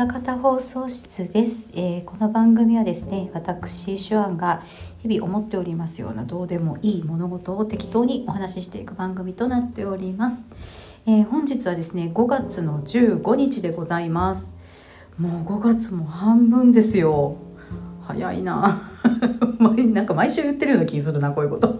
たかた放送室です、えー、この番組はですね私手腕が日々思っておりますようなどうでもいい物事を適当にお話ししていく番組となっております、えー、本日はですね5月の15日でございます。もう5月も半分ですよ。早いな。なんか毎週言ってるような気するなこういうこと。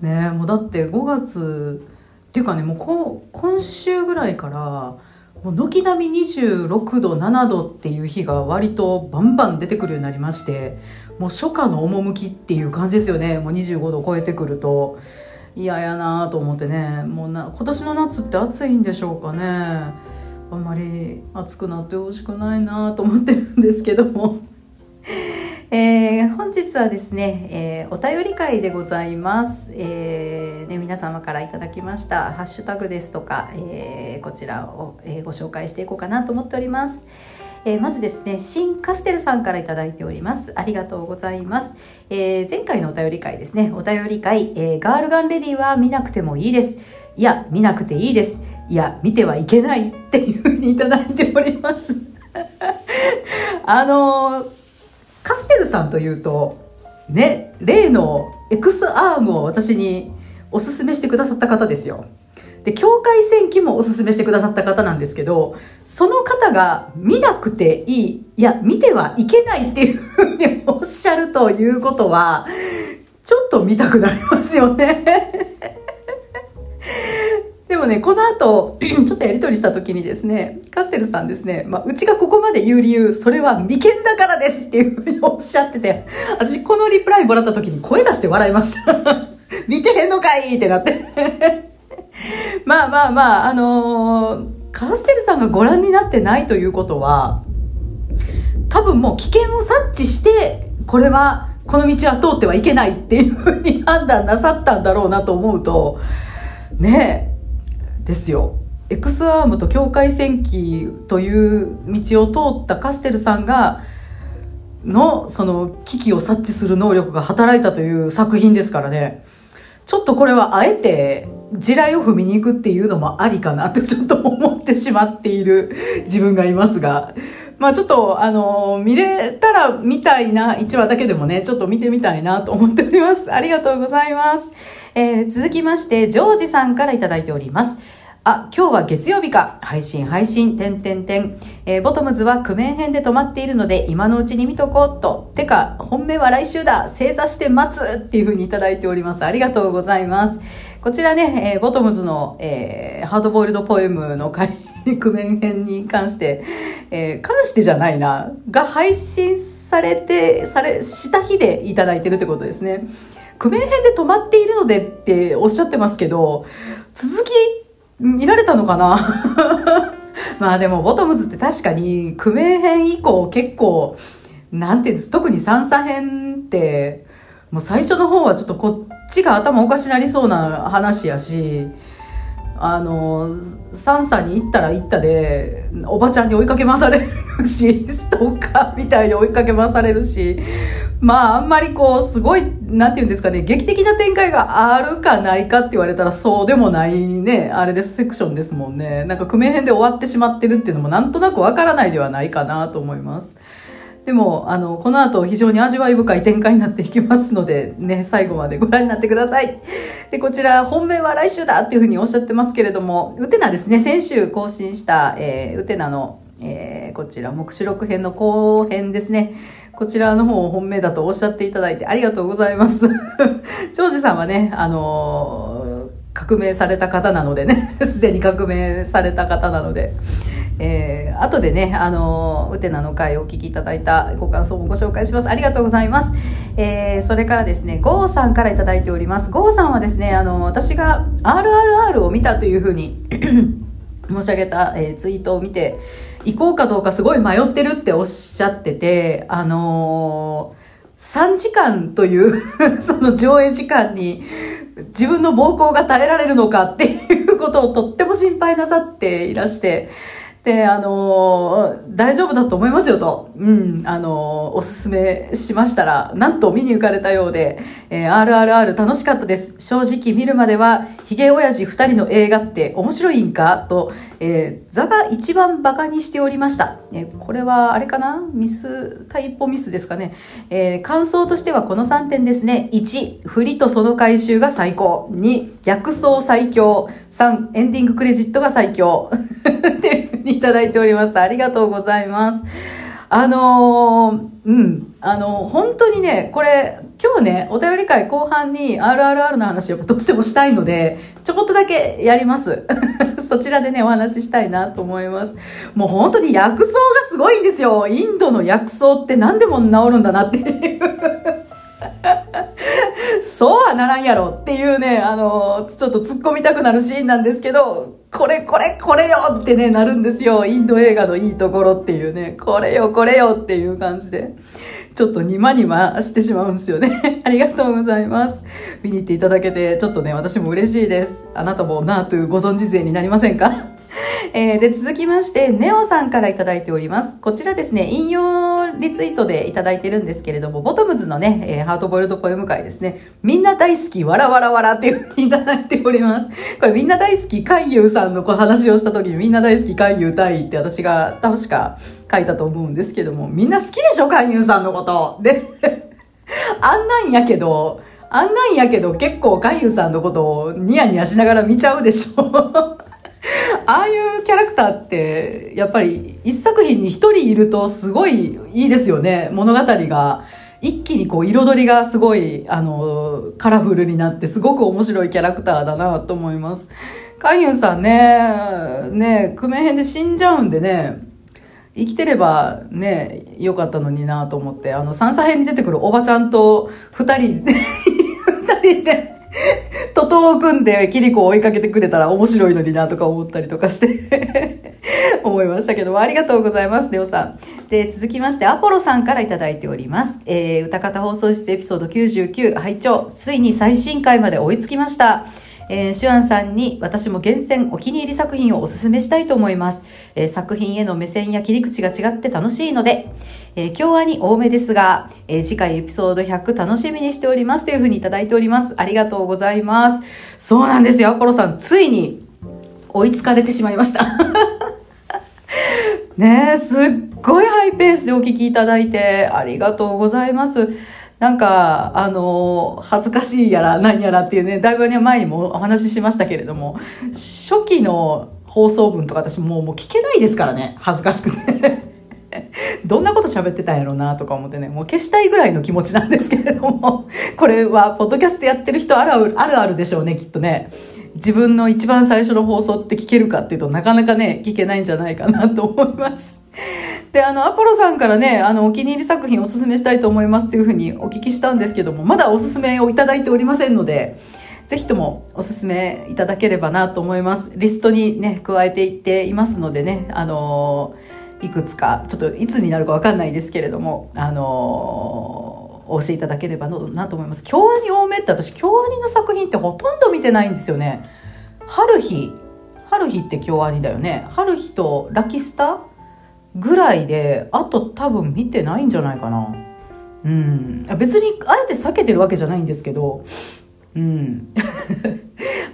ねもうだって5月っていうかねもう今週ぐらいからもう軒並み26度7度っていう日が割とバンバン出てくるようになりましてもう初夏の趣っていう感じですよね。もう25度超えてくると。嫌やなと思ってね。もうな今年の夏って暑いんでしょうかね。あんまり暑くなってほしくないなと思ってるんですけども。えー、本日はですね、えー、お便り会でございます、えーね、皆様からいただきましたハッシュタグですとか、えー、こちらを、えー、ご紹介していこうかなと思っております。えー、まずですね、新カステルさんから頂いております。ありがとうございます。えー、前回のお便り会ですね、お便り会、えー、ガールガンレディは見なくてもいいです。いや、見なくていいです。いや、見てはいけないっていうふうにいただいております。あのカステルさんというと、ね、例の X アームを私におすすめしてくださった方ですよ。で、境界線機もおすすめしてくださった方なんですけど、その方が見なくていい、いや、見てはいけないっていうふうにおっしゃるということは、ちょっと見たくなりますよね。でもね、この後、ちょっとやりとりした時にですね、カステルさんですね、まあ、うちがここまで言う理由、それは眉間だからですっていうふうにおっしゃってて、私このリプライもらった時に声出して笑いました。見てへんのかいってなって まあまあまあ、あのー、カステルさんがご覧になってないということは、多分もう危険を察知して、これは、この道は通ってはいけないっていうふうに判断なさったんだろうなと思うと、ねえ、ですよ。X アームと境界線機という道を通ったカステルさんがのその危機を察知する能力が働いたという作品ですからね。ちょっとこれはあえて地雷を踏みに行くっていうのもありかなってちょっと思ってしまっている自分がいますが。まあちょっとあの見れたら見たいな1話だけでもねちょっと見てみたいなと思っております。ありがとうございます、えー、続きましてジョージさんから頂いております。あ、今日は月曜日か。配信、配信、てんてんてん。えー、ボトムズはクメン編で止まっているので、今のうちに見とこうと。てか、本命は来週だ。正座して待つっていう風にいただいております。ありがとうございます。こちらね、えー、ボトムズの、えー、ハードボイルドポエムの回、クメン編に関して、えー、関してじゃないな、が配信されて、され、した日でいただいてるってことですね。クメン編で止まっているのでっておっしゃってますけど、続き見られたのかな？まあでもボトムズって確かにクメ編以降結構なんていうんです特に三叉編ってもう最初の方はちょっとこっちが頭おかしなりそうな話やしあの三叉に行ったら行ったでおばちゃんに追いかけ回されるし ストーカーみたいに追いかけ回されるしまああんまりこうすごいなんていうんですかね劇的な展開があるかないかって言われたらそうでもないねあれですセクションですもんねなんか組編で終わってしまってるっていうのもなんとなくわからないではないかなと思います。でも、あの、この後非常に味わい深い展開になっていきますので、ね、最後までご覧になってください。で、こちら、本命は来週だっていうふうにおっしゃってますけれども、ウテナですね、先週更新した、えー、ウテナの、えー、こちら、目視録編の後編ですね。こちらの方を本命だとおっしゃっていただいてありがとうございます。長司さんはね、あのー、革命された方なのでね、すでに革命された方なので、えー、後でね、あの、ウテナの回をお聞きいただいたご感想もご紹介します。ありがとうございます。えー、それからですね、ゴーさんからいただいております。ゴーさんはですね、あの、私が RRR を見たというふうに 申し上げた、えー、ツイートを見て、行こうかどうかすごい迷ってるっておっしゃってて、あのー、3時間という その上映時間に自分の膀胱が耐えられるのかっていうことをとっても心配なさっていらして、で、あのー、大丈夫だと思いますよと、うん、あのー、おすすめしましたら、なんと見に行かれたようで、えー、RRR 楽しかったです。正直見るまでは、ヒゲ親父二人の映画って面白いんか？と、えー、ザが一番バカにしておりました。えこれは、あれかな？ミス、タイポミスですかね？え感想としてはこの3点ですね。1、振りとその回収が最高。2、逆走最強。3、エンディングクレジットが最強。っていうふうにいただいております。ありがとうございます。あのー、うん、あのー、本当にね、これ、今日ね、お便り会後半に RRR の話をどうしてもしたいので、ちょこっとだけやります。そちらでね、お話ししたいなと思います。もう本当に薬草がすごいんですよ。インドの薬草って何でも治るんだなっていう そうはならんやろっていうね、あの、ちょっと突っ込みたくなるシーンなんですけど、これこれこれよってね、なるんですよ。インド映画のいいところっていうね、これよこれよっていう感じで。ちょっとニマニマしてしまうんですよね。ありがとうございます。見に行っていただけて、ちょっとね、私も嬉しいです。あなたもナートゥご存知勢になりませんか？えー、で、続きまして、ネオさんからいただいております。こちらですね、引用リツイートでいただいてるんですけれども、ボトムズのね、えー、ハートボイルドポエム会ですね、みんな大好き、わらわらわらっていうふうにいただいております。これみんな大好き、海遊さんの話をした時にみんな大好き、海遊大って私が確か書いたと思うんですけども、みんな好きでしょ、海遊さんのこと。で、あんなんやけど、あんなんやけど結構海遊さんのことをニヤニヤしながら見ちゃうでしょ。ああいうキャラクターって、やっぱり一作品に一人いるとすごいいいですよね。物語が。一気にこう彩りがすごい、あの、カラフルになってすごく面白いキャラクターだなと思います。カイユンさんね、ね、クメ編で死んじゃうんでね、生きてればね、良かったのになと思って、あの、三叉編に出てくるおばちゃんと二人、二人で徒党を組んでキリコを追いかけてくれたら面白いのになとか思ったりとかして 思いましたけども、ありがとうございます、ネオさん。で、続きまして、アポロさんからいただいております。えー、歌方放送室エピソード99、拝聴ついに最新回まで追いつきました。えー、シュアンさんに私も厳選お気に入り作品をお勧めしたいと思います。えー、作品への目線や切り口が違って楽しいので、えー、今日はに多めですが、えー、次回エピソード100楽しみにしておりますというふうにいただいております。ありがとうございます。そうなんですよ、アポロさん。ついに追いつかれてしまいました。ねえ、すっごいハイペースでお聞きいただいてありがとうございます。なんか、あの、恥ずかしいやら何やらっていうね、だいぶね、前にもお話ししましたけれども、初期の放送文とか私もうもう聞けないですからね、恥ずかしくて。どんなこと喋ってたんやろうなとか思ってね、もう消したいぐらいの気持ちなんですけれども、これは、ポッドキャストやってる人あるある、あるでしょうね、きっとね。自分の一番最初の放送って聞けるかっていうとなかなかね、聞けないんじゃないかなと思います。で、あの、アポロさんからね、あの、お気に入り作品おすすめしたいと思いますっていうふうにお聞きしたんですけども、まだおすすめをいただいておりませんので、ぜひともおすすめいただければなと思います。リストにね、加えていっていますのでね、あのー、いくつか、ちょっといつになるかわかんないですけれども、あのー、お教えいただければなと思います。京アニ多めって私、京アニの作品ってほとんど見てないんですよね。春日、春日って京アニだよね。春日とラキスタぐらいであと多分見てないんじゃないかなうん別にあえて避けてるわけじゃないんですけどうん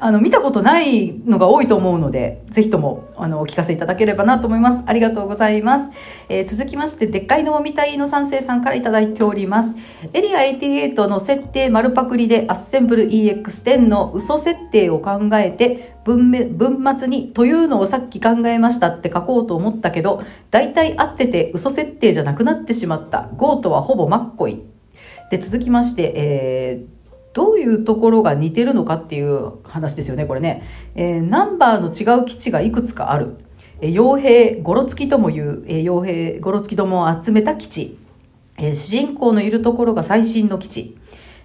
あの、見たことないのが多いと思うので、ぜひとも、あの、お聞かせいただければなと思います。ありがとうございます。えー、続きまして、でっかいのもみたいの三世さんからいただいております。エリア88の設定丸パクリでアッセンブル EX10 の嘘設定を考えて、文文末にというのをさっき考えましたって書こうと思ったけど、大体合ってて嘘設定じゃなくなってしまった。ゴートはほぼマッコイ。で、続きまして、えー、どういうところが似てるのかっていう話ですよね、これね。えー、ナンバーの違う基地がいくつかある。えー、傭兵、ゴロつきともいう、えー、傭兵、ゴロつきどもを集めた基地。えー、主人公のいるところが最新の基地。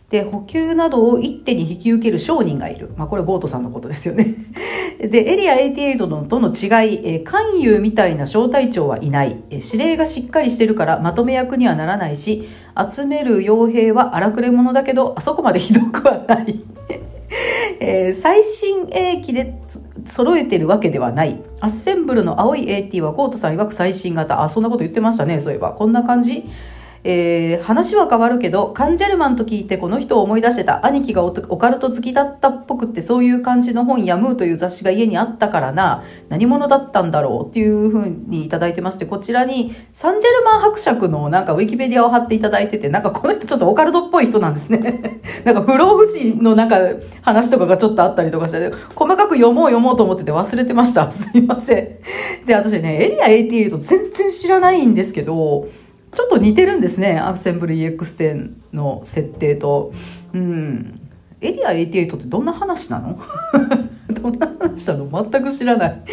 で、補給などを一手に引き受ける商人がいる。まあ、これゴートさんのことですよね。で、エリア88のとの違い、え関与みたいな小隊長はいない。え指令がしっかりしてるからまとめ役にはならないし、集める傭兵は荒くれ者だけど、あそこまでひどくはない。えー、最新鋭機で揃えてるわけではない。アッセンブルの青い AT はコートさん曰く最新型。あ、そんなこと言ってましたね、そういえば。こんな感じえー、話は変わるけど、カンジャルマンと聞いてこの人を思い出してた。兄貴がオカルト好きだったっぽくってそういう感じの本ヤムーという雑誌が家にあったからな。何者だったんだろうっていうふうにいただいてまして、こちらにサンジェルマン伯爵のなんかウィキペディアを貼っていただいてて、なんかこの人ちょっとオカルトっぽい人なんですね。なんか不老不死のなんか話とかがちょっとあったりとかして、細かく読もう読もうと思ってて忘れてました。すいません。で、私ね、エリア88全然知らないんですけど、ちょっと似てるんですねアクセンブル EX10 の設定と。うん。エリア88ってどんな話なの？どんな話なの？全く知らない。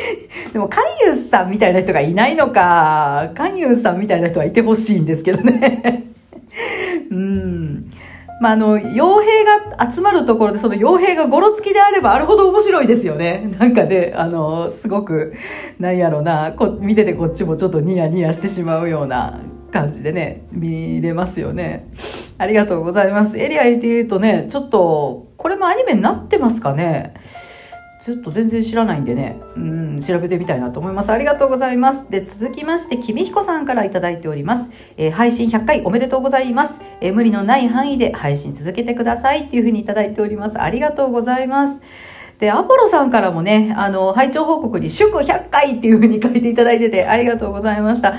でもカンユーさんみたいな人がいないのか。カンユーさんみたいな人はいてほしいんですけどね。うん。まあ、あの、傭兵が集まるところで、その傭兵がゴロつきであればあるほど面白いですよね。なんかね、あの、すごく、なんやろな、こ見ててこっちもちょっとニヤニヤしてしまうような感じでね、見れますよね。ありがとうございます。エリア88ね、ちょっと、これもアニメになってますかねちょっと全然知らないんでね、うん、調べてみたいなと思います。ありがとうございます。で、続きまして、きみひこさんからいただいております。えー、配信100回おめでとうございます。えー、無理のない範囲で配信続けてくださいっていうふうにいただいております。ありがとうございます。で、アポロさんからもね、あの、拝聴報告に祝100回っていうふうに書いていただいてて、ありがとうございました。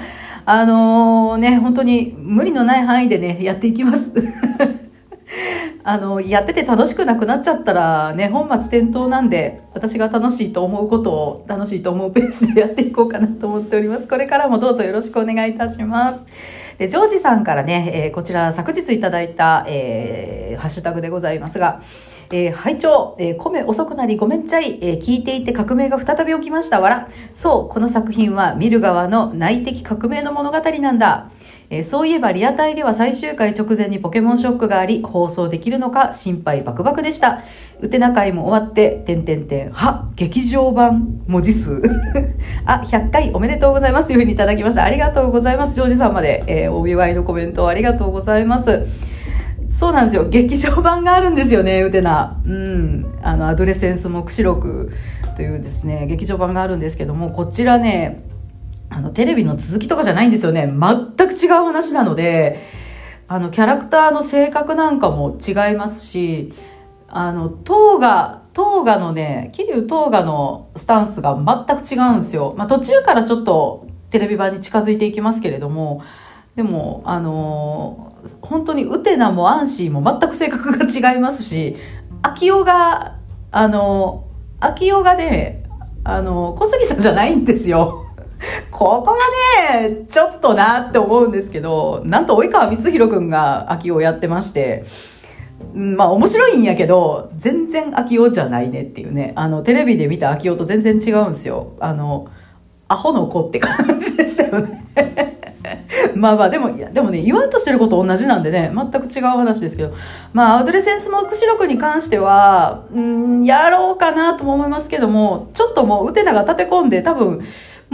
あのー、ね、本当に無理のない範囲でね、やっていきます。あの、やってて楽しくなくなっちゃったらね、本末転倒なんで、私が楽しいと思うことを楽しいと思うペースでやっていこうかなと思っております。これからもどうぞよろしくお願いいたします。で、ジョージさんからね、えー、こちら昨日いただいた、えー、ハッシュタグでございますが、えー、拝聴、えー、米遅くなりごめんちゃい、えー、聞いていて革命が再び起きましたわら。そう、この作品は見る側の内的革命の物語なんだ。えー、そういえばリアタイでは最終回直前にポケモンショックがあり、放送できるのか心配バクバクでした。うてな会も終わって、てんてんてん、は、劇場版文字数。あ、100回おめでとうございますというふうにいただきました。ありがとうございます。ジョージさんまで、えー、お祝いのコメントありがとうございます。そうなんですよ。劇場版があるんですよね、ウテナ。うん。あの、アドレセンス目視録というですね、劇場版があるんですけども、こちらね、あの、テレビの続きとかじゃないんですよね。全く違う話なので、あの、キャラクターの性格なんかも違いますし、あの、トーガ、トーガのね、桐生トーガのスタンスが全く違うんですよ。まあ、途中からちょっとテレビ版に近づいていきますけれども、でも、あの本当にウテナもアンシーも全く性格が違いますし、秋代が、あの、秋代がね、あの、小杉さんじゃないんですよ。ここがね、ちょっとなって思うんですけど、なんと及川光弘くんが秋代をやってまして、まあ面白いんやけど、全然秋代じゃないねっていうね。あの、テレビで見た秋代と全然違うんですよ。あの、アホの子って感じでしたよね。まあまあ、でも、でもね、言わんとしてること同じなんでね、全く違う話ですけど、まあ、アドレセンスモーク視力に関しては、うん、やろうかなとも思いますけども、ちょっともう、ウテナが立て込んで、多分、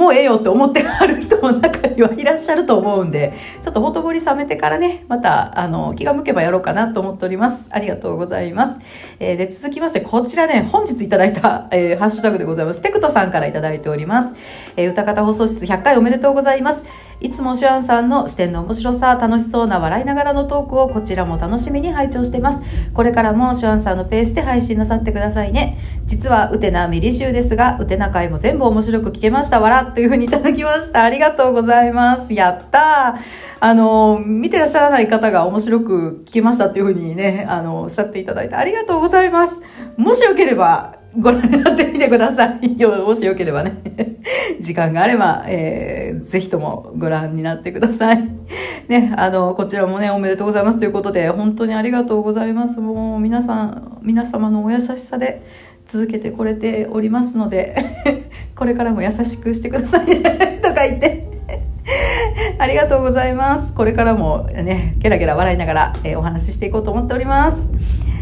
もうええよって思ってはる人も中にはいらっしゃると思うんで、ちょっとほとぼり冷めてからね、また、あの、気が向けばやろうかなと思っております。ありがとうございます。えー、で、続きまして、こちらね、本日いただいた、えー、ハッシュタグでございます。テクトさんからいただいております。えー、歌方放送室100回おめでとうございます。いつもシュアンさんの視点の面白さ、楽しそうな笑いながらのトークをこちらも楽しみに拝聴しています。これからもシュアンさんのペースで配信なさってくださいね。実はウテナミリ集ですが、ウテナ会も全部面白く聞けました。わらというふうにいただきました。ありがとうございます。やったー。あの、見てらっしゃらない方が面白く聞けましたっていうふうにね、あの、おっしゃっていただいてありがとうございます。もしよければ、ご覧になってみてください。よ、もしよければね。時間があれば、えー、ぜひともご覧になってください。ね、あの、こちらもね、おめでとうございますということで、本当にありがとうございます。もう、皆さん、皆様のお優しさで続けてこれておりますので、これからも優しくしてくださいね。とか言って。ありがとうございます。これからもね、ゲラゲラ笑いながら、えー、お話ししていこうと思っております。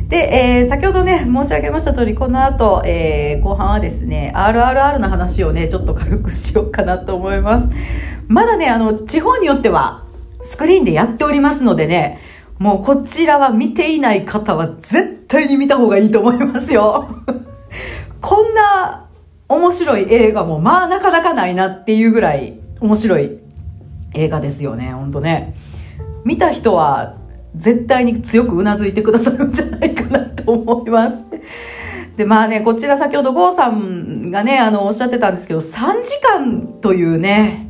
で、えー、先ほどね、申し上げました通り、この後、えー、後半はですね、RRR の話をね、ちょっと軽くしようかなと思います。まだね、あの、地方によっては、スクリーンでやっておりますのでね、もうこちらは見ていない方は絶対に見た方がいいと思いますよ。こんな面面白い映画も、まあなかなかないなっていうぐらい面白い映画ですよね、ほんとね。見た人は絶対に強くうなずいてくださるんじゃないかなと思います。で、まあね、こちら先ほど郷さんがね、あの、おっしゃってたんですけど、3時間というね、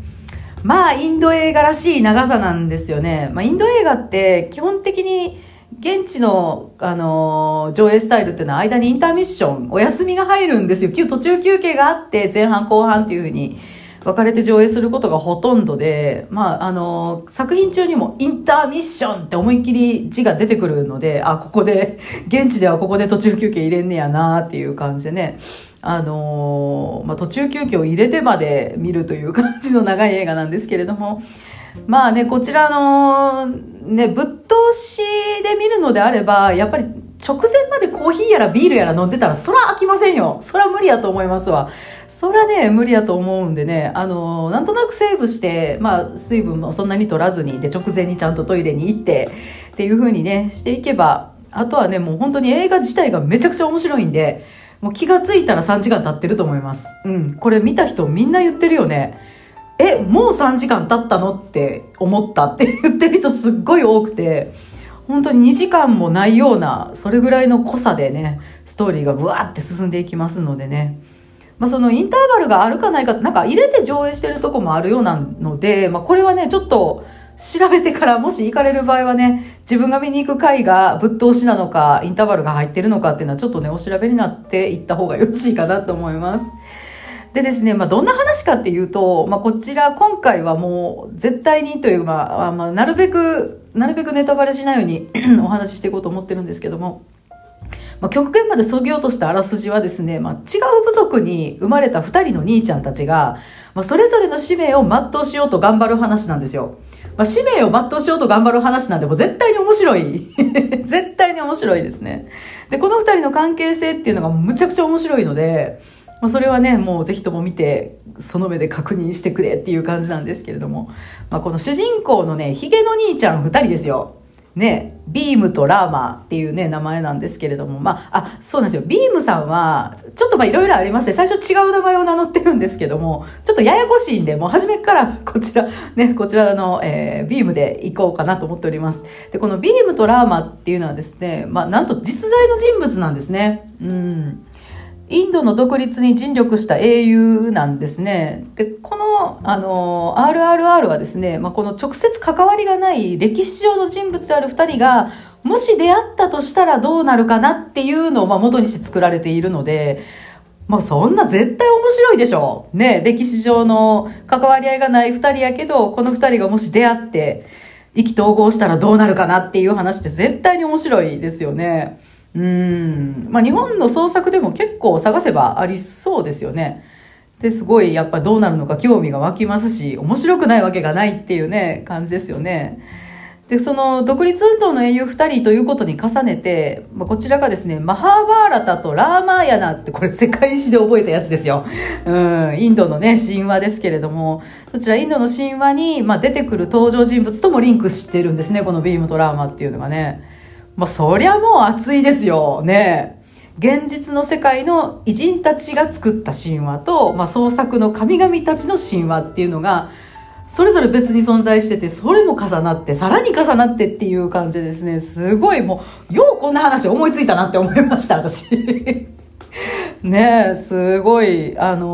まあ、インド映画らしい長さなんですよね。まあ、インド映画って基本的に現地の、あのー、上映スタイルっていうのは間にインターミッション、お休みが入るんですよ。途中休憩があって、前半後半っていうふうに分かれて上映することがほとんどで、まあ、あの、作品中にもインターミッションって思いっきり字が出てくるので、あ、ここで、現地ではここで途中休憩入れんねやなっていう感じでね。あの、まあ、途中休憩を入れてまで見るという感じの長い映画なんですけれども、まあね、こちらの、ね、ぶっ通しで見るのであれば、やっぱり直前までコーヒーやらビールやら飲んでたら、そら飽きませんよ。そら無理やと思いますわ。そらね、無理やと思うんでね、あの、なんとなくセーブして、まあ、水分もそんなに取らずに、で、直前にちゃんとトイレに行って、っていう風にね、していけば、あとはね、もう本当に映画自体がめちゃくちゃ面白いんで、もう気がついたら3時間経ってると思います。うん。これ見た人みんな言ってるよね。え、もう3時間経ったのって思ったって言ってる人すっごい多くて、本当に2時間もないような、それぐらいの濃さでね、ストーリーがブワーって進んでいきますのでね。まあそのインターバルがあるかないかって、なんか入れて上映してるとこもあるようなので、まあこれはね、ちょっと、調べてからもし行かれる場合はね、自分が見に行く回がぶっ通しなのか、インターバルが入ってるのかっていうのはちょっとね、お調べになっていった方がよろしいかなと思います。でですね、まあ、どんな話かっていうと、まあ、こちら今回はもう絶対にという、まあ、まあ、なるべく、なるべくネタバレしないように お話ししていこうと思ってるんですけども、まあ、極限までそぎ落としたあらすじはですね、まあ、違う部族に生まれた二人の兄ちゃんたちが、まあ、それぞれの使命を全うしようと頑張る話なんですよ。まあ、使命を全うしようと頑張る話なんで、もう絶対に面白い。絶対に面白いですね。で、この二人の関係性っていうのがむちゃくちゃ面白いので、まあ、それはね、もうぜひとも見て、その目で確認してくれっていう感じなんですけれども、まあ、この主人公のね、ヒゲの兄ちゃん二人ですよ。ね、ビームとラーマっていうね、名前なんですけれども、まあ、あ、そうなんですよ。ビームさんは、ちょっとまあいろいろありまして、最初違う名前を名乗ってるんですけども、ちょっとややこしいんで、もう初めからこちら、ね、こちらの、えー、ビームで行こうかなと思っております。で、このビームとラーマっていうのはですね、まあ、なんと実在の人物なんですね。うん。インドの独立に尽力した英雄なんですね。で、この、あの、RRR はですね、まあ、この直接関わりがない歴史上の人物である二人が、もし出会ったとしたらどうなるかなっていうのを、ま、元にして作られているので、まあ、そんな絶対面白いでしょ。ね、歴史上の関わり合いがない二人やけど、この二人がもし出会って、意気投合したらどうなるかなっていう話って絶対に面白いですよね。うん。まあ日本の創作でも結構探せばありそうですよね。で、すごいやっぱどうなるのか興味が湧きますし、面白くないわけがないっていうね、感じですよね。で、その独立運動の英雄二人ということに重ねて、まあ、こちらがですね、マハーバーラタとラーマーヤナってこれ世界史で覚えたやつですよ。うん、インドのね、神話ですけれども、そちらインドの神話に、まあ、出てくる登場人物ともリンクしてるんですね、このビームとラーマっていうのがね。まあ、そりゃもう熱いですよ。ね現実の世界の偉人たちが作った神話と、まあ、創作の神々たちの神話っていうのが、それぞれ別に存在してて、それも重なって、さらに重なってっていう感じですね。すごいもう、ようこんな話思いついたなって思いました、私。ねえ、すごい、あのー、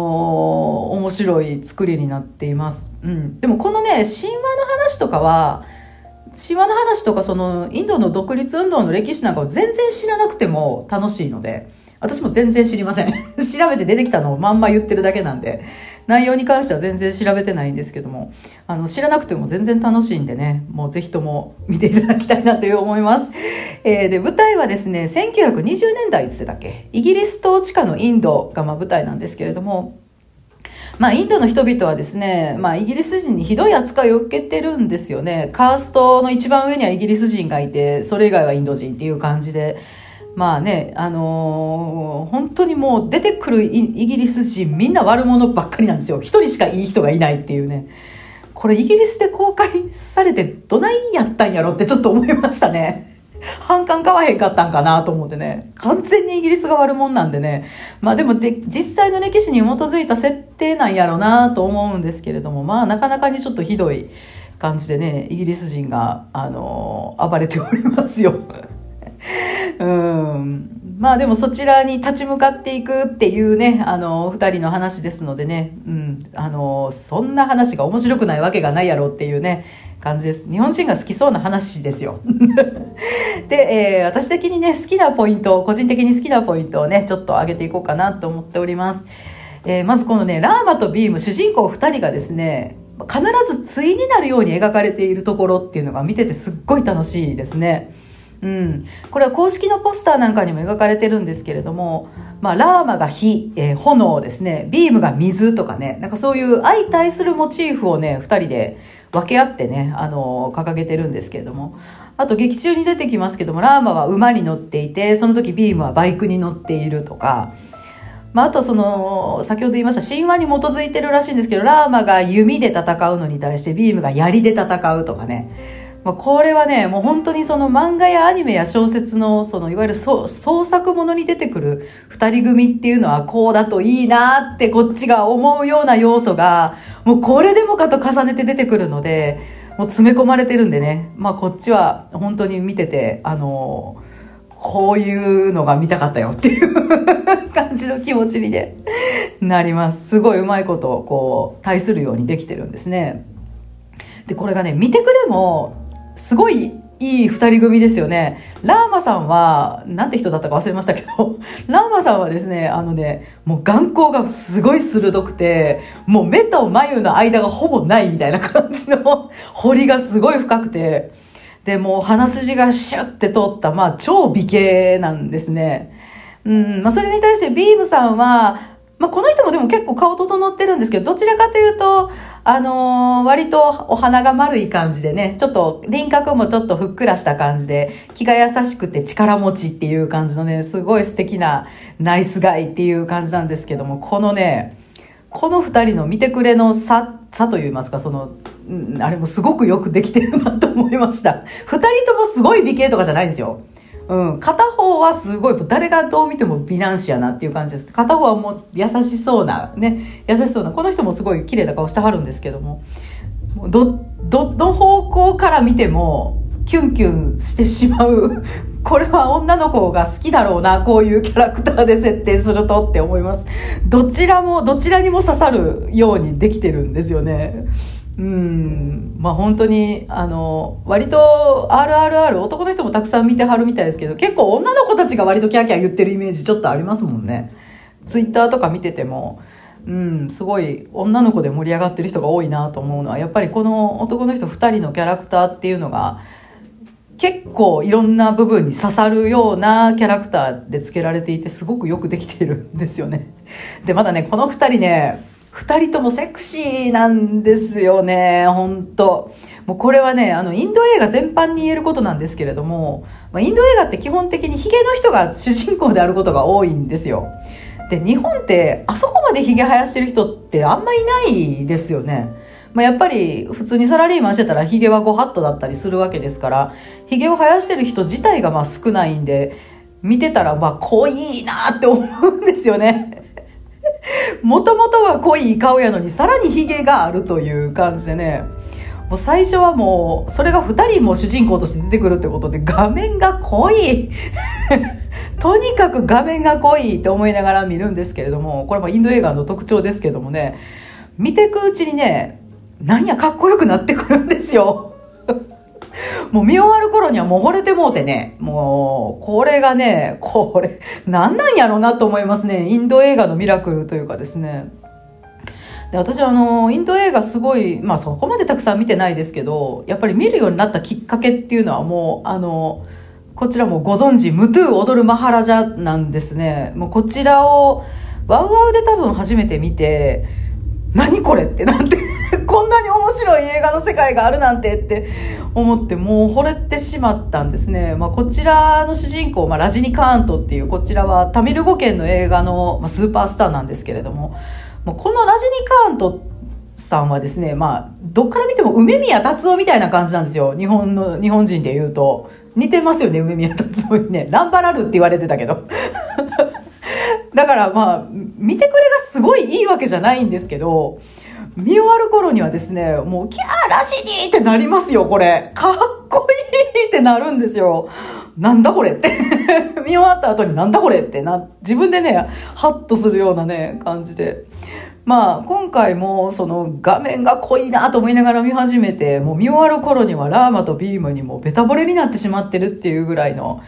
面白い作りになっています。うん。でもこのね、神話の話とかは、神話の話とかそのインドの独立運動の歴史なんかを全然知らなくても楽しいので、私も全然知りません。調べて出てきたのをまんま言ってるだけなんで、内容に関しては全然調べてないんですけども、あの、知らなくても全然楽しいんでね、もうぜひとも見ていただきたいなという思います。えー、で、舞台はですね、1920年代いつだっけ？イギリス統治下のインドがま舞台なんですけれども、まあ、インドの人々はですね、まあ、イギリス人にひどい扱いを受けてるんですよね。カーストの一番上にはイギリス人がいて、それ以外はインド人っていう感じで。まあね、あのー、本当にもう出てくるイギリス人みんな悪者ばっかりなんですよ。一人しかいい人がいないっていうね。これイギリスで公開されてどないやったんやろってちょっと思いましたね。反感買わへんかったんかなと思ってね。完全にイギリスが悪者なんでね。まあでも実際の歴史に基づいた設定なんやろうなと思うんですけれども、まあなかなかにちょっとひどい感じでね、イギリス人が、あのー、暴れておりますよ。うん。まあでもそちらに立ち向かっていくっていうね、あの、二人の話ですのでね、うん、あの、そんな話が面白くないわけがないやろっていうね、感じです。日本人が好きそうな話ですよ。で、えー、私的にね、好きなポイントを、個人的に好きなポイントをね、ちょっと上げていこうかなと思っております。えー、まずこのね、ラーマとビーム、主人公二人がですね、必ず対になるように描かれているところっていうのが見ててすっごい楽しいですね。うん、これは公式のポスターなんかにも描かれてるんですけれども、まあ、ラーマが火、えー、炎ですね、ビームが水とかね、なんかそういう相対するモチーフをね、二人で分け合ってね、あの、掲げてるんですけれども、あと劇中に出てきますけども、ラーマは馬に乗っていて、その時ビームはバイクに乗っているとか、まあ、あとその、先ほど言いました神話に基づいてるらしいんですけど、ラーマが弓で戦うのに対してビームが槍で戦うとかね、まあ、これはね、もう本当にその漫画やアニメや小説の、そのいわゆる創作ものに出てくる二人組っていうのはこうだといいなってこっちが思うような要素が、もうこれでもかと重ねて出てくるので、もう詰め込まれてるんでね、まあこっちは本当に見てて、あのこういうのが見たかったよっていう 感じの気持ちに、ね、なります。すごいうまいことをこう、対するようにできてるんですね。で、これがね、見てくれもすごいいい二人組ですよね。ラーマさんは、なんて人だったか忘れましたけど、ラーマさんはですね、あのね、もう眼光がすごい鋭くて、もう目と眉の間がほぼないみたいな感じの 彫りがすごい深くて、で、もう鼻筋がシュッて通った、まあ超美形なんですね。うん、まあそれに対してビームさんは、まあこの人もでも結構顔整ってるんですけど、どちらかというと、あのー、割とお花が丸い感じでね、ちょっと輪郭もちょっとふっくらした感じで、気が優しくて力持ちっていう感じのね、すごい素敵なナイスガイっていう感じなんですけども、このね、この二人の見てくれの差、差と言いますか、その、あれもすごくよくできてるなと思いました。二人ともすごい美形とかじゃないんですよ。うん。片方はすごい、誰がどう見ても美男子やなっていう感じです。片方はもう優しそうな、ね、優しそうな、この人もすごい綺麗な顔してはるんですけども、ど、どの方向から見ても、キュンキュンしてしまう。これは女の子が好きだろうな、こういうキャラクターで設定するとって思います。どちらも、どちらにも刺さるようにできてるんですよね。うん、まあ本当に、あの、割と RRR、男の人もたくさん見てはるみたいですけど、結構女の子たちが割とキャーキャー言ってるイメージちょっとありますもんね。ツイッターとか見てても、うん、すごい女の子で盛り上がってる人が多いなと思うのは、やっぱりこの男の人2人のキャラクターっていうのが、結構いろんな部分に刺さるようなキャラクターで付けられていて、すごくよくできているんですよね。で、まだね、この2人ね、二人ともセクシーなんですよね、本当もうこれはね、あの、インド映画全般に言えることなんですけれども、まあ、インド映画って基本的にヒゲの人が主人公であることが多いんですよ。で、日本ってあそこまでヒゲ生やしてる人ってあんまいないですよね。まあ、やっぱり普通にサラリーマンしてたらヒゲはご法度だったりするわけですから、ヒゲを生やしてる人自体がまあ少ないんで、見てたらまあ濃いなって思うんですよね。もともとは濃い顔やのに、さらにヒゲがあるという感じでね、もう最初はもう、それが二人も主人公として出てくるってことで、画面が濃い。とにかく画面が濃いって思いながら見るんですけれども、これもインド映画の特徴ですけどもね、見てくうちにね、なんやかっこよくなってくるんですよ。もう見終わる頃にはもう惚れてもうてね、もう、これがね、これ、なんなんやろうなと思いますね。インド映画のミラクルというかですね。で私はあの、インド映画すごい、まあそこまでたくさん見てないですけど、やっぱり見るようになったきっかけっていうのはもう、あの、こちらもご存知、ムトゥー踊るマハラジャなんですね。もうこちらを、ワウワウで多分初めて見て、何これってなって こんなに面白い映画の世界があるなんてって思ってもう惚れてしまったんですね。まあ、こちらの主人公、まあ、ラジニカーントっていうこちらはタミル語圏の映画の、まあ、スーパースターなんですけれども、もうこのラジニカーントさんはですね、まあ、どっから見ても梅宮達夫みたいな感じなんですよ。日本の、日本人で言うと。似てますよね、梅宮達夫にね。ランバラルって言われてたけど。だからまあ、見てくれがすごいいいわけじゃないんですけど、見終わる頃にはですね、もう、キャーラジニーってなりますよ、これ。かっこいいってなるんですよ。なんだこれって 見終わった後になんだこれってな、自分でね、ハッとするようなね、感じで。まあ、今回もその画面が濃いなと思いながら見始めて、もう見終わる頃にはラーマとビームにもベタ惚れになってしまってるっていうぐらいの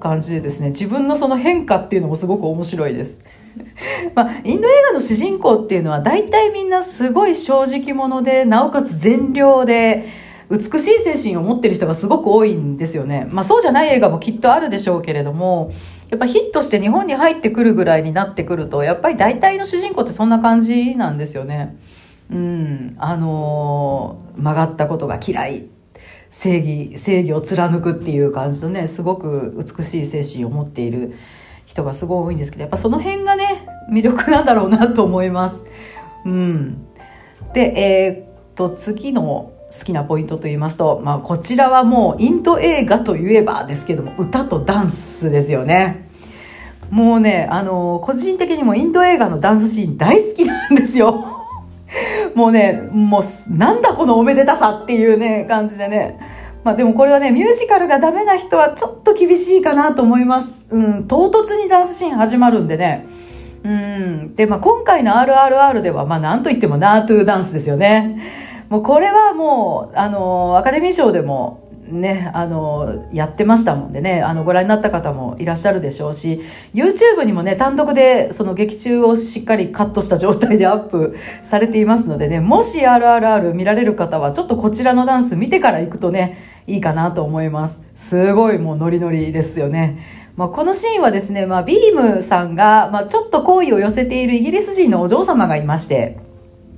感じでですね、自分のその変化っていうのもすごく面白いです。まあ、インド映画の主人公っていうのは大体みんなすごい正直者で、なおかつ善良で、美しい精神を持ってる人がすごく多いんですよね。まあそうじゃない映画もきっとあるでしょうけれども、やっぱヒットして日本に入ってくるぐらいになってくると、やっぱり大体の主人公ってそんな感じなんですよね。うん、あのー、曲がったことが嫌い。正義、正義を貫くっていう感じのね、すごく美しい精神を持っている人がすごい多いんですけど、やっぱその辺がね、魅力なんだろうなと思います。うん。で、えー、っと、次の好きなポイントと言いますと、まあ、こちらはもうインド映画といえばですけども、歌とダンスですよね。もうね、あの、個人的にもインド映画のダンスシーン大好きなんですよ。もうね、もう、なんだこのおめでたさっていうね、感じでね。まあでもこれはね、ミュージカルがダメな人はちょっと厳しいかなと思います。うん、唐突にダンスシーン始まるんでね。うん。で、まあ今回の RRR では、まあなんといってもナートゥーダンスですよね。もうこれはもう、あの、アカデミー賞でもね、あの、やってましたもんでね、あの、ご覧になった方もいらっしゃるでしょうし、YouTube にもね、単独でその劇中をしっかりカットした状態でアップされていますのでね、もし RRR 見られる方は、ちょっとこちらのダンス見てから行くとね、いいかなと思います。すごいもうノリノリですよね。まあ、このシーンはですね、まあ、ビームさんが、まあ、ちょっと好意を寄せているイギリス人のお嬢様がいまして、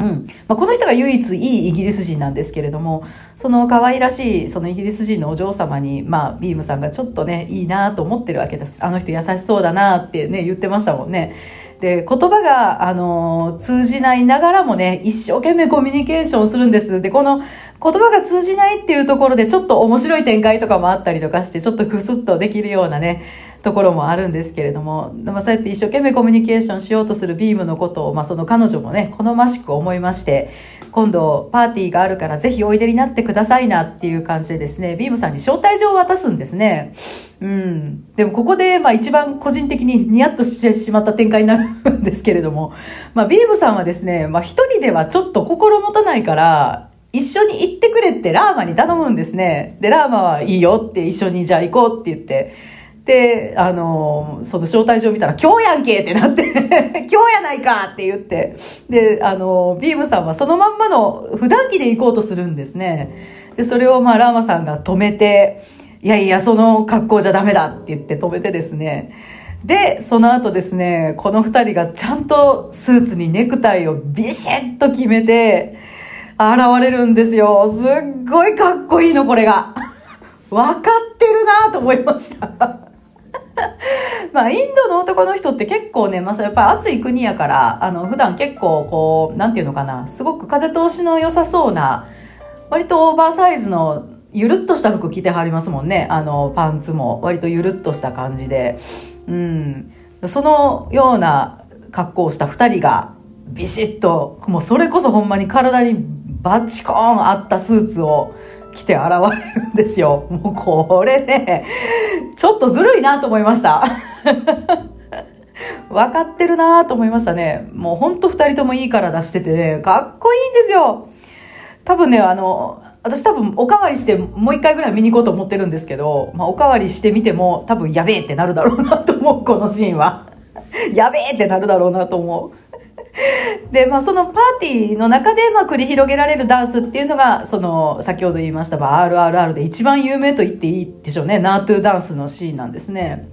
うん。まあ、この人が唯一いいイギリス人なんですけれどもその可愛らしいそのイギリス人のお嬢様に、まあ、ビームさんがちょっとねいいなと思ってるわけです。あの人優しそうだなってね言ってましたもんね。で言葉が、あの通じないながらもね一生懸命コミュニケーションするんです。でこの言葉が通じないっていうところでちょっと面白い展開とかもあったりとかしてちょっとクスッとできるようなねところもあるんですけれども、まあ、そうやって一生懸命コミュニケーションしようとするビームのことを、まあ、その彼女もね、好ましく思いまして、今度パーティーがあるからぜひおいでになってくださいなっていう感じでですね、ビームさんに招待状を渡すんですね。うん。でもここで、まあ一番個人的にニヤッとしてしまった展開になるんですけれども、まあビームさんはですね、まあ一人ではちょっと心もたないから、一緒に行ってくれってラーマに頼むんですね。で、ラーマはいいよって一緒にじゃあ行こうって言って、で、あの、その招待状見たら、今日やんけってなって 今日やないかって言って、で、あの、ビームさんはそのまんまの普段着で行こうとするんですね。で、それをまあ、ラーマさんが止めて、いやいや、その格好じゃダメだって言って止めてですね。で、その後ですね、この二人がちゃんとスーツにネクタイをビシッと決めて、現れるんですよ。すっごいかっこいいの、これが。わかってるなと思いました。まあ、インドの男の人って結構ね、まあ、やっぱり暑い国やから、あの、普段結構こう、なんていうのかな、すごく風通しの良さそうな、割とオーバーサイズのゆるっとした服着てはりますもんね。あの、パンツも割とゆるっとした感じで。うん。そのような格好をした二人が、ビシッと、もうそれこそほんまに体にバチコーンあったスーツを来て現れるんですよ。もうこれね、ちょっとずるいなと思いました。分かってるなと思いましたね。もうほんと二人ともいいから出しててね、かっこいいんですよ。多分ね、あの、私多分おかわりしてもう一回ぐらい見に行こうと思ってるんですけど、まあおかわりしてみても多分やべえってなるだろうなと思う、このシーンは。やべえってなるだろうなと思う。で、まあ、そのパーティーの中で、まあ、繰り広げられるダンスっていうのが、その、先ほど言いました、まあ、RRR で一番有名と言っていいでしょうね。ナートゥダンスのシーンなんですね。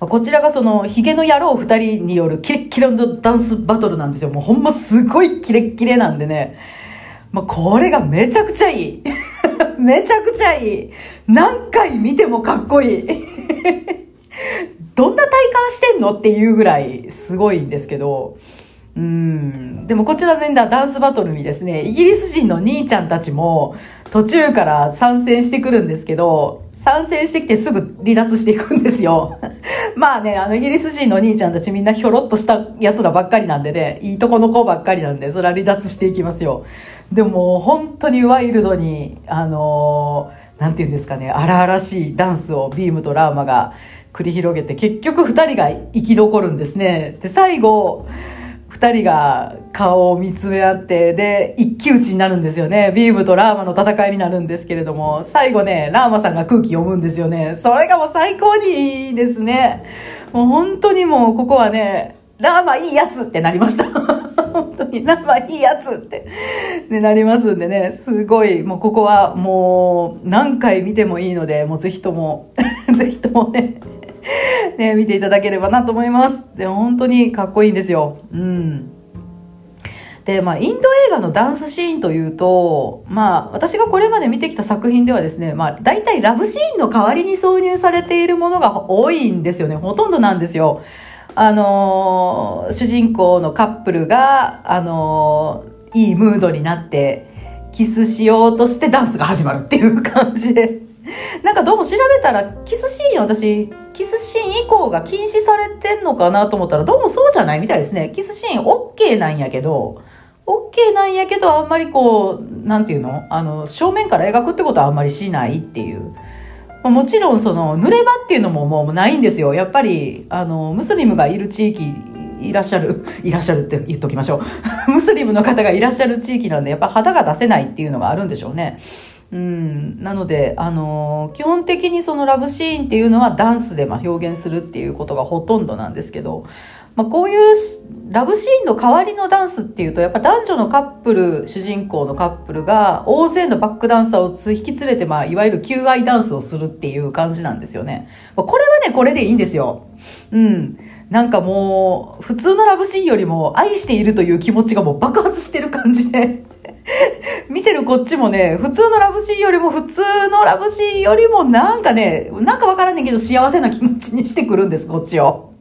こちらがその、ヒゲの野郎二人によるキレッキレのダンスバトルなんですよ。もうほんますごいキレッキレなんでね。まあ、これがめちゃくちゃいい。めちゃくちゃいい。何回見てもかっこいい。どんな体感してんの？っていうぐらいすごいんですけど、うん。でもこちらのダンスバトルにですね、イギリス人の兄ちゃんたちも途中から参戦してくるんですけど、参戦してきてすぐ離脱していくんですよ。まあね、あの、イギリス人の兄ちゃんたちみんなひょろっとした奴らばっかりなんでね、いいとこの子ばっかりなんで、それは離脱していきますよ。でも、本当にワイルドに、あのー、なんて言うんですかね、荒々しいダンスをビームとラーマが繰り広げて、結局二人が生き残るんですね。で、最後、二人が顔を見つめ合って、で、一騎打ちになるんですよね。ビームとラーマの戦いになるんですけれども、最後ね、ラーマさんが空気読むんですよね。それがもう最高にいいですね。もう本当にもうここはね、ラーマいいやつってなりました。本当に、ラーマいいやつって、ね、なりますんでね、すごい、もうここはもう何回見てもいいので、もうぜひとも、ぜひともね、ね、見ていただければなと思います。で本当にかっこいいんですよ。うん。で、まあ、インド映画のダンスシーンというと、まあ、私がこれまで見てきた作品ではですね、まあ、大体ラブシーンの代わりに挿入されているものが多いんですよね。ほとんどなんですよ。あのー、主人公のカップルが、あのー、いいムードになって、キスしようとしてダンスが始まるっていう感じで。なんかどうも調べたら、キスシーン私、キスシーン以降が禁止されてんのかなと思ったら、どうもそうじゃないみたいですね。キスシーン OK なんやけど、OK なんやけど、あんまりこう、なんていうの？あの、正面から描くってことはあんまりしないっていう。もちろんその、濡れ場っていうのももうないんですよ。やっぱり、あの、ムスリムがいる地域、いらっしゃる、いらっしゃるって言っときましょう。ムスリムの方がいらっしゃる地域なんで、やっぱ肌が出せないっていうのがあるんでしょうね。うん、なので、あのー、基本的にそのラブシーンっていうのはダンスでま表現するっていうことがほとんどなんですけど、まあ、こういうラブシーンの代わりのダンスっていうと、やっぱ男女のカップル、主人公のカップルが大勢のバックダンサーを引き連れて、まあ、いわゆる求愛ダンスをするっていう感じなんですよね。まあ、これはね、これでいいんですよ。うん。なんかもう、普通のラブシーンよりも愛しているという気持ちがもう爆発してる感じで 見てるこっちもね、普通のラブシーンよりも普通のラブシーンよりもなんかね、なんかわからんねんけど幸せな気持ちにしてくるんです、こっちを。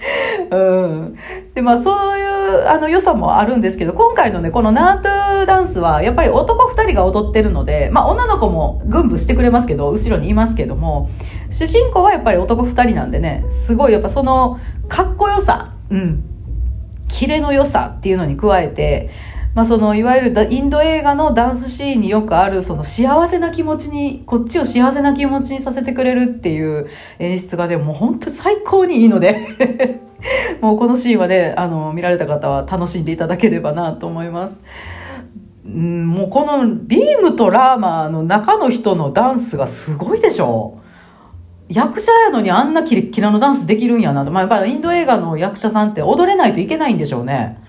うん。で、まあそういうあの良さもあるんですけど、今回のね、このナートゥダンスはやっぱり男二人が踊ってるので、まあ女の子も軍部してくれますけど、後ろにいますけども、主人公はやっぱり男二人なんでね、すごいやっぱそのかっこよさ、うん。キレの良さっていうのに加えて、まあ、そのいわゆるインド映画のダンスシーンによくあるその幸せな気持ちにこっちを幸せな気持ちにさせてくれるっていう演出がねもう本当最高にいいので もうこのシーンはねあの見られた方は楽しんでいただければなと思います。ん、もうこのビームとラーマーの中の人のダンスがすごいでしょ役者やのにあんなキレッキラのダンスできるんやなと。まあ、やっぱインド映画の役者さんって踊れないといけないんでしょうね。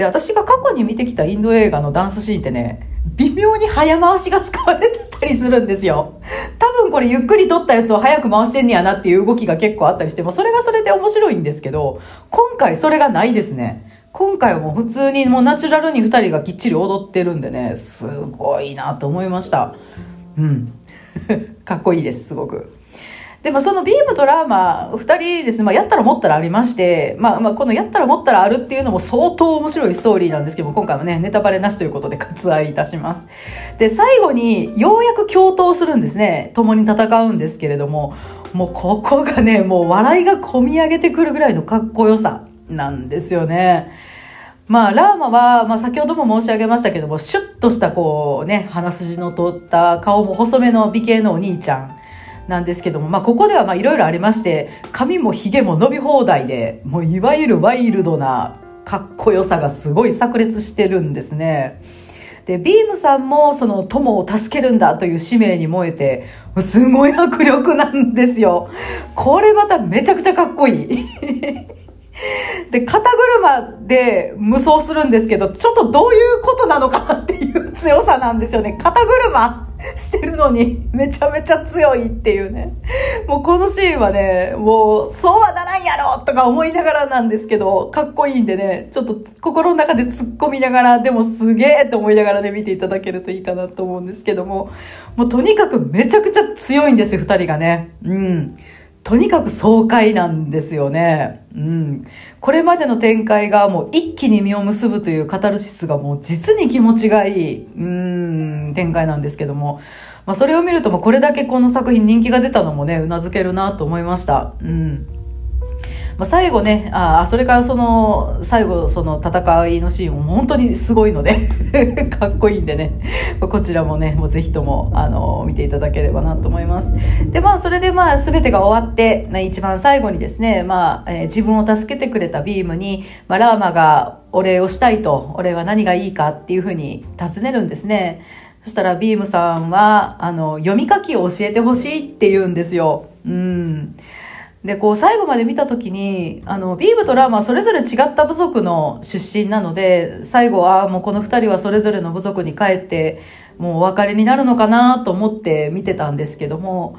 で、私が過去に見てきたインド映画のダンスシーンってね、微妙に早回しが使われてたりするんですよ。多分これゆっくり撮ったやつを早く回してんねやなっていう動きが結構あったりしても、それがそれで面白いんですけど、今回それがないですね。今回はもう普通にもうナチュラルに二人がきっちり踊ってるんでね、すごいなと思いました。うん。かっこいいです、すごく。で、まあ、そのビームとラーマ、二人ですね、まあ、やったら持ったらありまして、まあ、まあ、このやったら持ったらあるっていうのも相当面白いストーリーなんですけども、今回もね、ネタバレなしということで割愛いたします。で、最後に、ようやく共闘するんですね。共に戦うんですけれども、もうここがね、もう笑いが込み上げてくるぐらいのかっこよさなんですよね。まあ、ラーマは、まあ、先ほども申し上げましたけども、シュッとした、こうね、鼻筋の通った顔も細めの美形のお兄ちゃん。なんですけども、まあ、ここではまあいろいろありまして、髪も髭も伸び放題で、もういわゆるワイルドなかっこよさがすごい炸裂してるんですね。で、ビームさんもその友を助けるんだという使命に燃えて、すごい迫力なんですよ。これまためちゃくちゃかっこいい。で、肩車で無双するんですけど、ちょっとどういうことなのかなっていう強さなんですよね。肩車してるのに、めちゃめちゃ強いっていうね。もうこのシーンはね、もう、そうはならんやろとか思いながらなんですけど、かっこいいんでね、ちょっと心の中で突っ込みながら、でもすげえと思いながらね、見ていただけるといいかなと思うんですけども、もうとにかくめちゃくちゃ強いんですよ、二人がね。うん。とにかく爽快なんですよね。うん。これまでの展開がもう一気に実を結ぶというカタルシスがもう実に気持ちがいい、うん、展開なんですけども。まあ、それを見るともうこれだけこの作品人気が出たのもね、頷けるなと思いました。うん。まあ、最後ね、あそれからその、最後その戦いのシーンも本当にすごいので かっこいいんでね、こちらもね、もうぜひとも、あの、見ていただければなと思います。で、まあ、それでまあ、すべてが終わって、一番最後にですね、まあ、えー、自分を助けてくれたビームに、まあ、ラーマがお礼をしたいと、俺は何がいいかっていうふうに尋ねるんですね。そしたらビームさんは、あの、読み書きを教えてほしいって言うんですよ。うん。で、こう、最後まで見たときに、あの、ビームとラーマはそれぞれ違った部族の出身なので、最後はもうこの二人はそれぞれの部族に帰って、もうお別れになるのかなと思って見てたんですけども、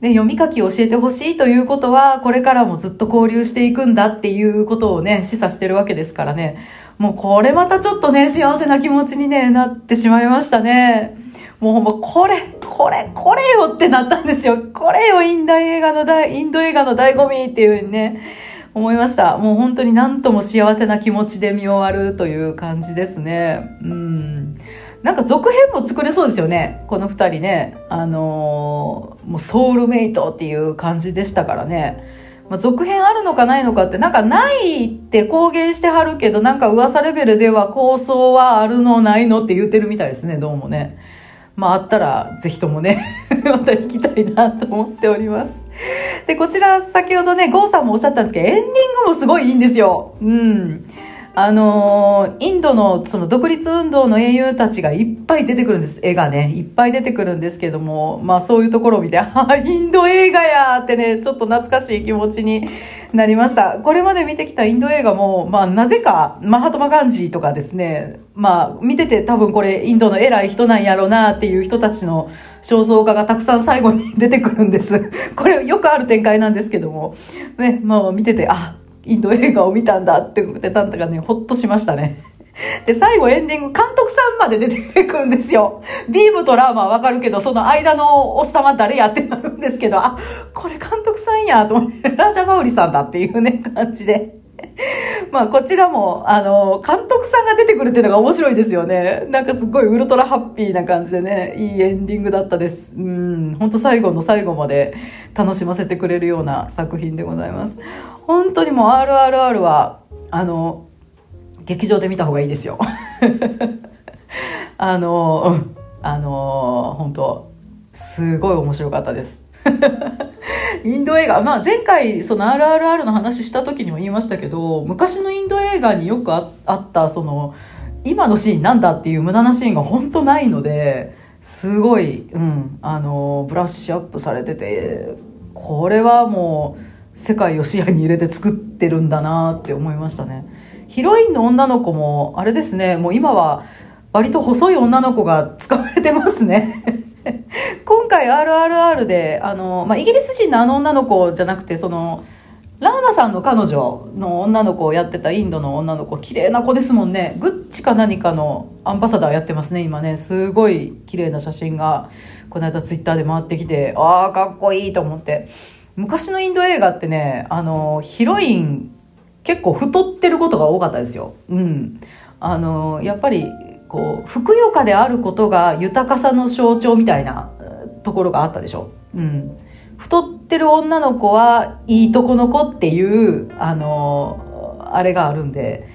で、読み書きを教えてほしいということは、これからもずっと交流していくんだっていうことをね、示唆してるわけですからね。もうこれまたちょっとね、幸せな気持ちにね、なってしまいましたね。もうほんま、これ、これ、これよってなったんですよ。これよ、インド映画の大、インド映画の醍醐味っていうふうにね、思いました。もう本当になんとも幸せな気持ちで見終わるという感じですね。うん。なんか続編も作れそうですよね。この二人ね。あのー、もうソウルメイトっていう感じでしたからね。まあ、続編あるのかないのかって、なんかないって公言してはるけど、なんか噂レベルでは構想はあるのないのって言ってるみたいですね、どうもね。まああったらぜひともね また行きたいなと思っております。で、こちら先ほどね、ゴーさんもおっしゃったんですけど、エンディングもすごいいいんですよ。うん。あの、インドのその独立運動の英雄たちがいっぱい出てくるんです。絵がね、いっぱい出てくるんですけども、まあそういうところを見て、ああ、インド映画やってね、ちょっと懐かしい気持ちになりました。これまで見てきたインド映画も、まあなぜか、マハトマガンジーとかですね、まあ見てて多分これインドの偉い人なんやろうなっていう人たちの肖像画がたくさん最後に 出てくるんです。これよくある展開なんですけども、ね、まあ見てて、あ、インド映画を見たんだって言ってたんだがね、ほっとしましたね。で、最後エンディング、監督さんまで出てくるんですよ。ビームとラーマはわかるけど、その間のおっさま誰やってなるんですけど、あ、これ監督さんやと思って、ラジャマウリさんだっていうね、感じで。まあ、こちらも、あの、監督さんが出てくるっていうのが面白いですよね。なんかすごいウルトラハッピーな感じでね、いいエンディングだったです。うん、本当最後の最後まで楽しませてくれるような作品でございます。本当にもう RRR は、あの、劇場で見た方がいいですよ。あの、うん、あの、本当すごい面白かったです。インド映画、まあ前回その RRR の話した時にも言いましたけど、昔のインド映画によくあったその、今のシーンなんだっていう無駄なシーンが本当ないので、すごい、うん、あの、ブラッシュアップされてて、これはもう世界を視野に入れて作ってるんだなって思いましたね。ヒロインの女の子も、あれですね、もう今は割と細い女の子が使われてますね。今回 RRR で、あの、まあ、イギリス人のあの女の子じゃなくて、その、ラーマさんの彼女の女の子をやってたインドの女の子、綺麗な子ですもんね。グッチか何かのアンバサダーやってますね、今ね。すごい綺麗な写真が、この間ツイッターで回ってきて、ああ、かっこいいと思って。昔のインド映画ってね、あの、ヒロイン結構太ってることが多かったですよ。うん。あの、やっぱりこう、ふくよかであることが豊かさの象徴みたいなところがあったでしょ。うん。太ってる女の子はいいとこの子っていう、あの、あれがあるんで、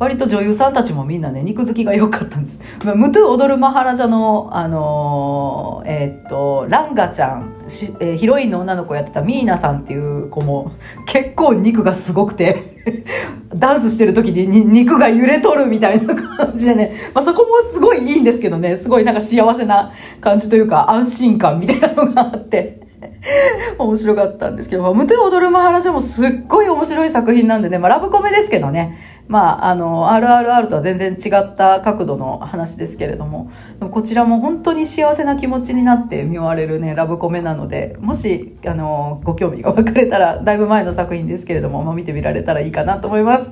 割と女優さんたちもみんなね、肉付きが良かったんです。ムトゥ踊るマハラジャの、あのー、えー、っと、ランガちゃん、えー、ヒロインの女の子やってたミーナさんっていう子も、結構肉がすごくて ダンスしてる時に肉が揺れとるみたいな感じでね、まあ、そこもすごいいいんですけどね、すごいなんか幸せな感じというか安心感みたいなのがあって。面白かったんですけど、ムトゥ踊るマハラジャもすっごい面白い作品なんでね、まあラブコメですけどね、まああの、RRR とは全然違った角度の話ですけれども、こちらも本当に幸せな気持ちになって見終われるね、ラブコメなので、もし、あの、ご興味が分かれたら、だいぶ前の作品ですけれども、まあ見てみられたらいいかなと思います。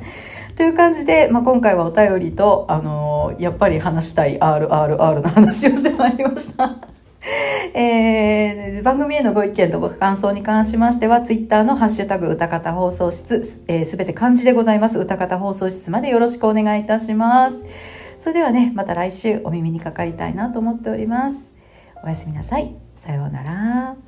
という感じで、まあ、今回はお便りと、あのやっぱり話したい RRR の話をしてまいりました。えー、番組へのご意見とご感想に関しましては、ツイッターのハッシュタグ歌方放送室、す、えー、べ、て漢字でございます。歌方放送室までよろしくお願いいたします。それではね、また来週お耳にかかりたいなと思っております。おやすみなさい。さようなら。